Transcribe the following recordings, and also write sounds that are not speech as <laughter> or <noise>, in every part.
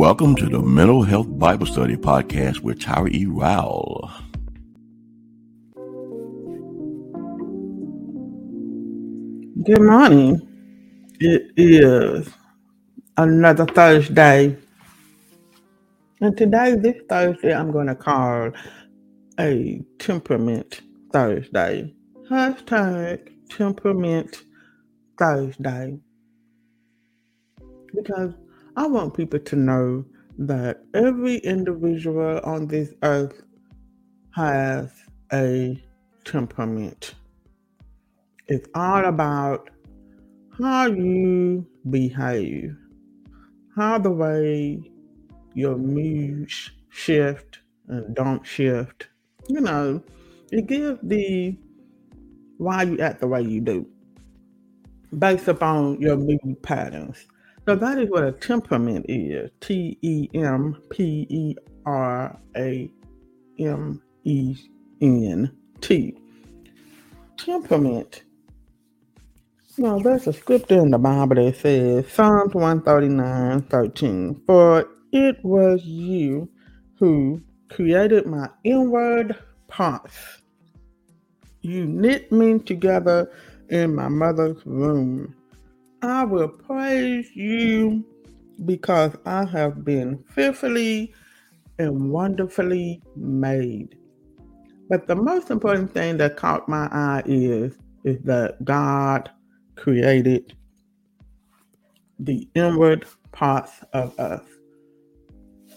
Welcome to the Mental Health Bible Study Podcast with Tyra E. Rowell. Good morning. It is another Thursday. And today, this Thursday, I'm going to call a temperament Thursday. Hashtag temperament Thursday. Because I want people to know that every individual on this earth has a temperament. It's all about how you behave, how the way your moods shift and don't shift. You know, it gives the why you act the way you do based upon your mood patterns. So that is what a temperament is. T E M P E R A M E N T. Temperament. Now, there's a scripture in the Bible that says, Psalms 139 13, For it was you who created my inward parts. You knit me together in my mother's womb. I will praise you because I have been fearfully and wonderfully made. But the most important thing that caught my eye is is that God created the inward parts of us.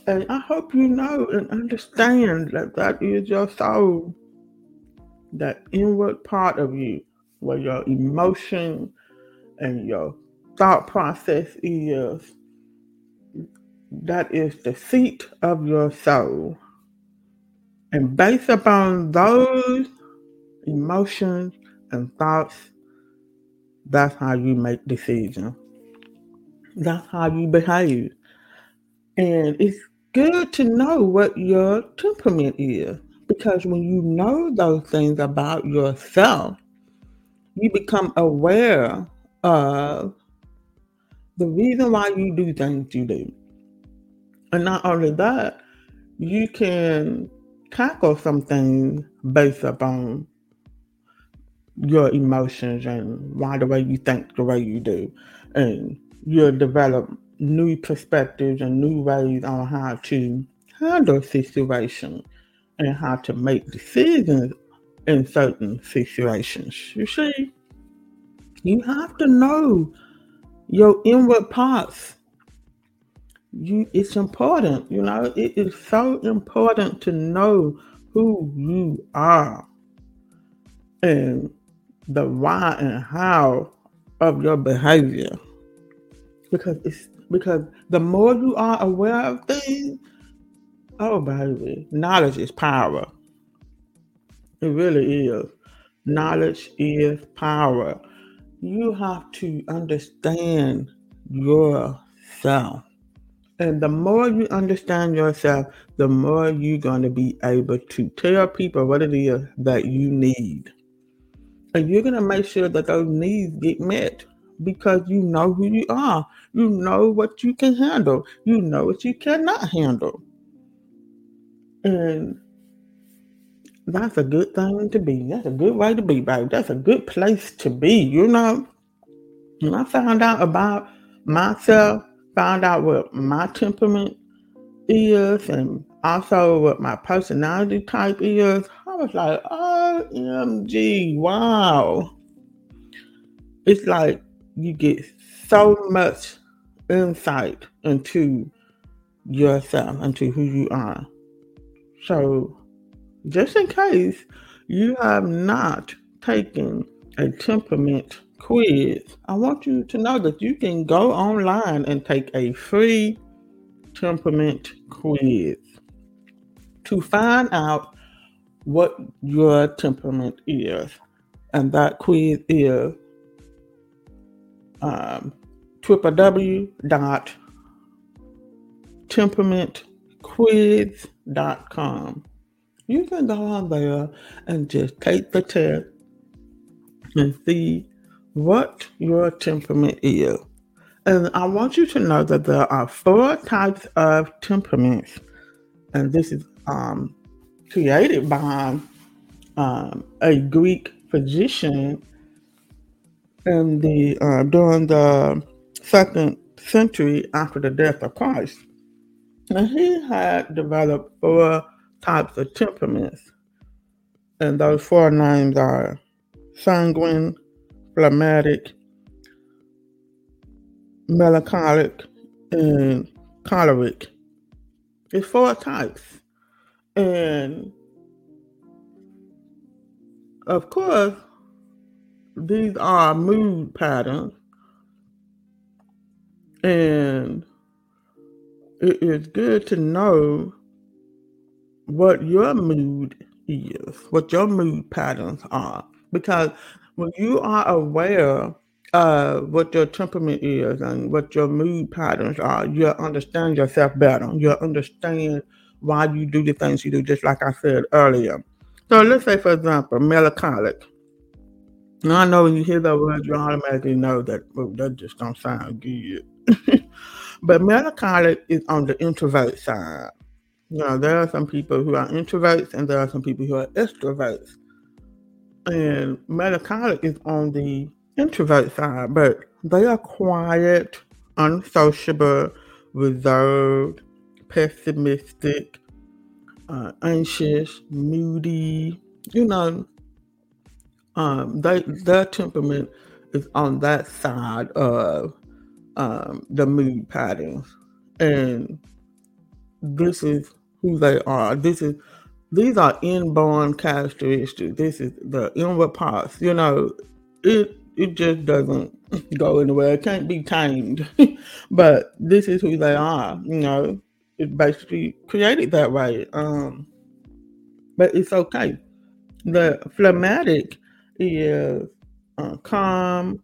And I hope you know and understand that that is your soul, that inward part of you, where your emotion, and your thought process is that is the seat of your soul. And based upon those emotions and thoughts, that's how you make decisions. That's how you behave. And it's good to know what your temperament is because when you know those things about yourself, you become aware uh, the reason why you do things you do. And not only that, you can tackle something based upon your emotions and why the way you think the way you do. And you'll develop new perspectives and new ways on how to handle situations and how to make decisions in certain situations. You see? You have to know your inward parts. You, it's important, you know, it is so important to know who you are and the why and how of your behavior. Because it's because the more you are aware of things, oh baby, knowledge is power. It really is. Knowledge is power you have to understand yourself. And the more you understand yourself, the more you're going to be able to tell people what it is that you need. And you're going to make sure that those needs get met because you know who you are. You know what you can handle. You know what you cannot handle. And that's a good thing to be. That's a good way to be, babe. That's a good place to be, you know. When I found out about myself, found out what my temperament is, and also what my personality type is, I was like, OMG, wow. It's like you get so much insight into yourself, into who you are. So just in case you have not taken a temperament quiz, I want you to know that you can go online and take a free temperament quiz to find out what your temperament is. And that quiz is um, www.temperamentquiz.com you can go on there and just take the test and see what your temperament is. And I want you to know that there are four types of temperaments, and this is um, created by um, a Greek physician in the uh, during the second century after the death of Christ. And he had developed four types of temperaments, and those four names are sanguine, phlegmatic, melancholic, and choleric. It's four types. And of course, these are mood patterns. And it is good to know what your mood is, what your mood patterns are. Because when you are aware of what your temperament is and what your mood patterns are, you'll understand yourself better. You'll understand why you do the things you do, just like I said earlier. So let's say, for example, melancholic. Now I know when you hear that word, you automatically know that well, that just don't sound good. <laughs> but melancholic is on the introvert side. Know, there are some people who are introverts and there are some people who are extroverts. And melancholic is on the introvert side, but they are quiet, unsociable, reserved, pessimistic, uh, anxious, moody. You know, um, they, their temperament is on that side of um, the mood patterns, and this is who they are. This is these are inborn characteristics. This is the inward parts. You know, it it just doesn't <laughs> go anywhere. It can't be tamed. <laughs> but this is who they are, you know. It's basically created that way. Um, but it's okay. The phlegmatic is uh, calm,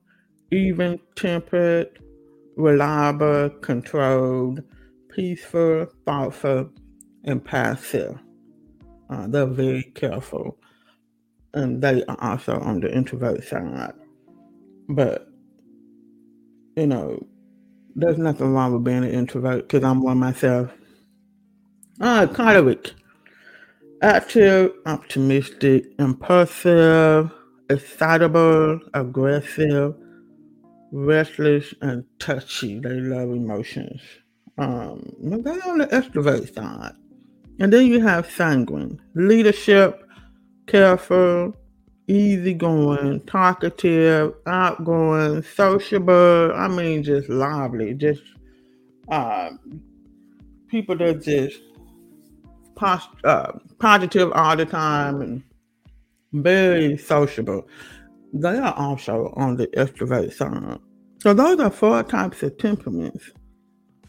even tempered, reliable, controlled, peaceful, thoughtful, and passive. Uh, they're very careful. And they are also on the introvert side. But, you know, there's nothing wrong with being an introvert because I'm one myself. Ah, choleric. Active, optimistic, impulsive, excitable, aggressive, restless, and touchy. They love emotions. Um, they're on the extrovert side. And then you have sanguine, leadership, careful, easygoing, talkative, outgoing, sociable. I mean, just lively, just uh, people that just uh, positive all the time and very sociable. They are also on the extrovert side. So those are four types of temperaments.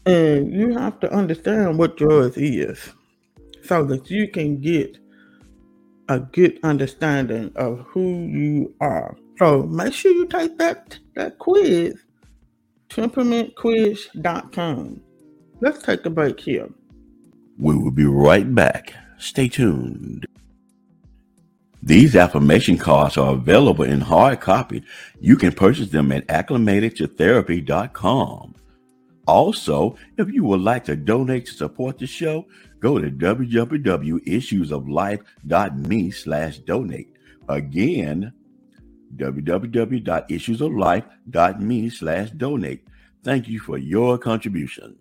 And you have to understand what yours is so that you can get a good understanding of who you are. So make sure you take that that quiz, temperamentquiz.com. Let's take a break here. We will be right back. Stay tuned. These affirmation cards are available in hard copy. You can purchase them at acclimatedtotherapy.com. Also, if you would like to donate to support the show, go to www.issuesoflife.me slash donate. Again, www.issuesoflife.me slash donate. Thank you for your contribution.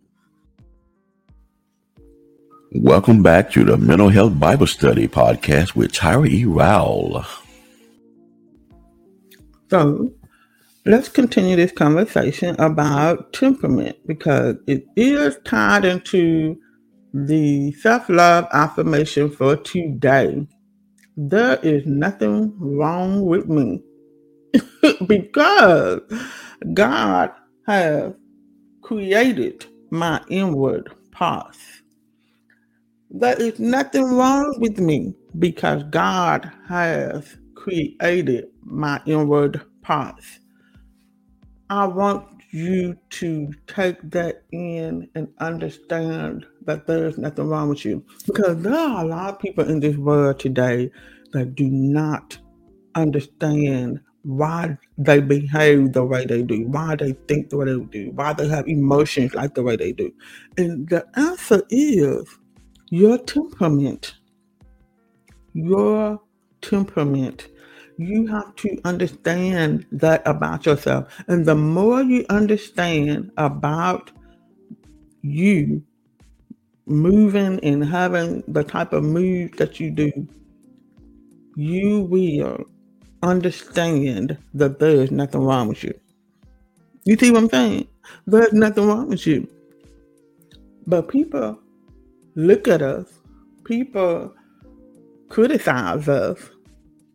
Welcome back to the Mental Health Bible Study Podcast with Tyra E. Rowell. So, let's continue this conversation about temperament because it is tied into the self love affirmation for today. There is nothing wrong with me <laughs> because God has created my inward parts. There is nothing wrong with me because God has created my inward parts. I want you to take that in and understand that there is nothing wrong with you. Because there are a lot of people in this world today that do not understand why they behave the way they do, why they think the way they do, why they have emotions like the way they do. And the answer is your temperament. Your temperament. You have to understand that about yourself. And the more you understand about you moving and having the type of move that you do, you will understand that there is nothing wrong with you. You see what I'm saying? There's nothing wrong with you. But people look at us, people criticize us,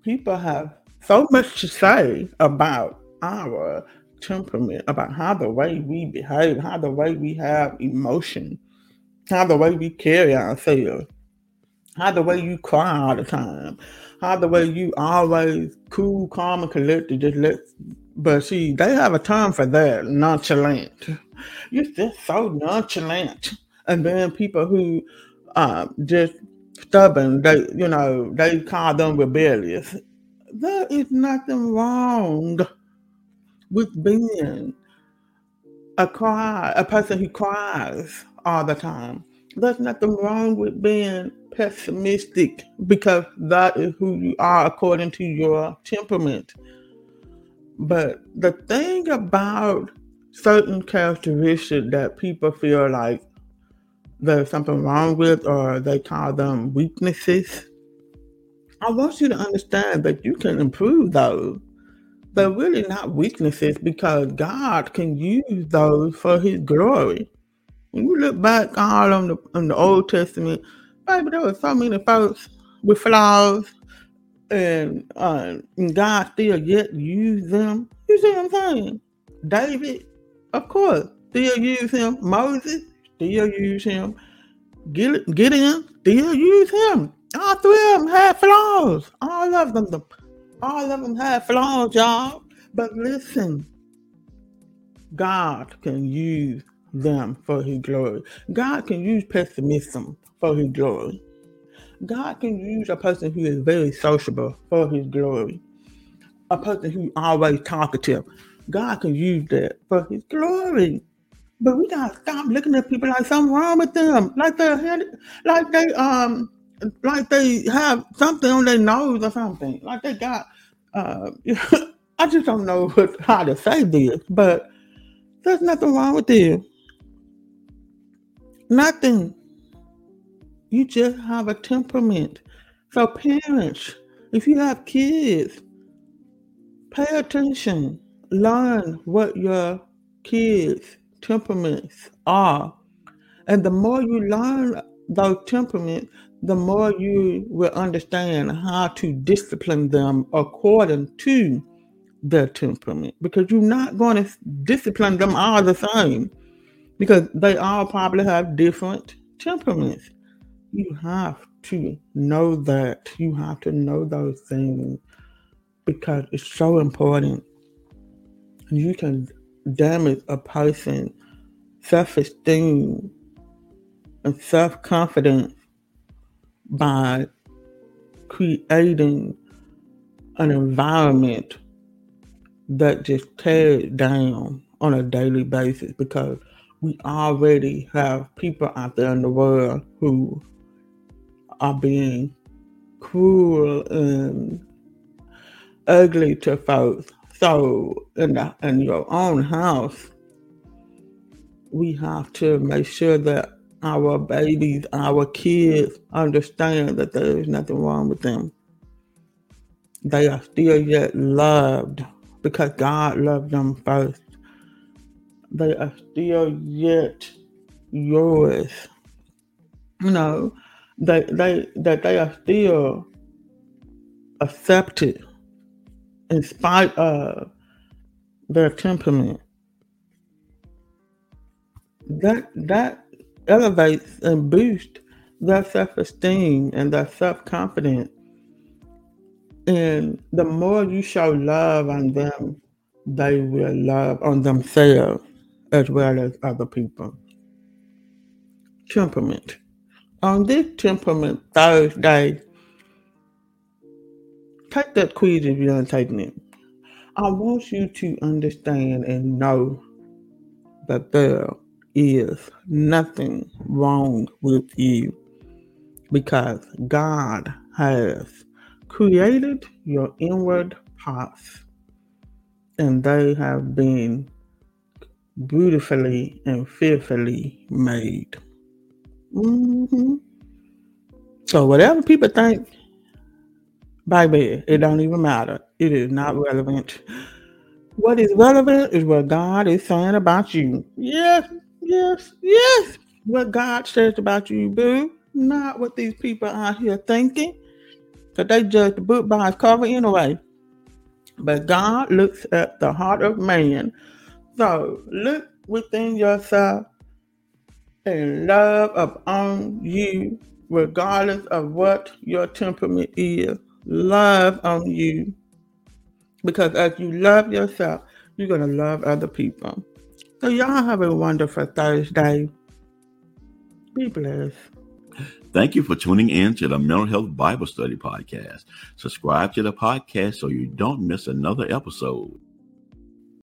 people have so much to say about our temperament, about how the way we behave, how the way we have emotion, how the way we carry ourselves, how the way you cry all the time, how the way you always cool, calm, and collected, just let. But see, they have a term for that, nonchalant. You're just so nonchalant. And then people who uh, just stubborn, they you know they call them rebellious. There is nothing wrong with being a cry, a person who cries all the time. There's nothing wrong with being pessimistic because that is who you are according to your temperament. But the thing about certain characteristics that people feel like there's something wrong with or they call them weaknesses, I want you to understand that you can improve those. They're really not weaknesses because God can use those for his glory. When you look back all on the on the Old Testament, baby, there were so many folks with flaws, and, uh, and God still yet used them. You see what I'm saying? David, of course, still use him. Moses, still use him. Gideon, still use him. All three of them had flaws. All of them, all of them had flaws, y'all. But listen, God can use them for his glory. God can use pessimism for his glory. God can use a person who is very sociable for his glory. A person who always talkative. God can use that for his glory. But we gotta stop looking at people like something wrong with them. Like they like they um like they have something on their nose or something. Like they got uh I just don't know what, how to say this, but there's nothing wrong with this. Nothing. You just have a temperament. So, parents, if you have kids, pay attention. Learn what your kids' temperaments are. And the more you learn those temperaments, the more you will understand how to discipline them according to their temperament. Because you're not going to discipline them all the same because they all probably have different temperaments. You have to know that. You have to know those things because it's so important. And you can damage a person's self esteem and self confidence by creating an environment that just tears down on a daily basis because we already have people out there in the world who are being cruel and ugly to folks. So in the, in your own house, we have to make sure that our babies, our kids understand that there is nothing wrong with them. They are still yet loved because God loved them first they are still yet yours. You know, they they that they are still accepted in spite of uh, their temperament. That that elevates and boosts their self-esteem and their self-confidence. And the more you show love on them, they will love on themselves as well as other people. Temperament. On this temperament Thursday, take that quiz if you haven't taken it. I want you to understand and know that there is nothing wrong with you because God has created your inward parts and they have been beautifully and fearfully made. Mm-hmm. So whatever people think, baby, it don't even matter. It is not relevant. What is relevant is what God is saying about you. Yes, yes, yes. What God says about you, boo. Not what these people out here thinking. Because they judge the book by its cover anyway. But God looks at the heart of man. So look within yourself and love upon you, regardless of what your temperament is. Love on you. Because as you love yourself, you're going to love other people. So, y'all have a wonderful Thursday. Be blessed. Thank you for tuning in to the Mental Health Bible Study Podcast. Subscribe to the podcast so you don't miss another episode.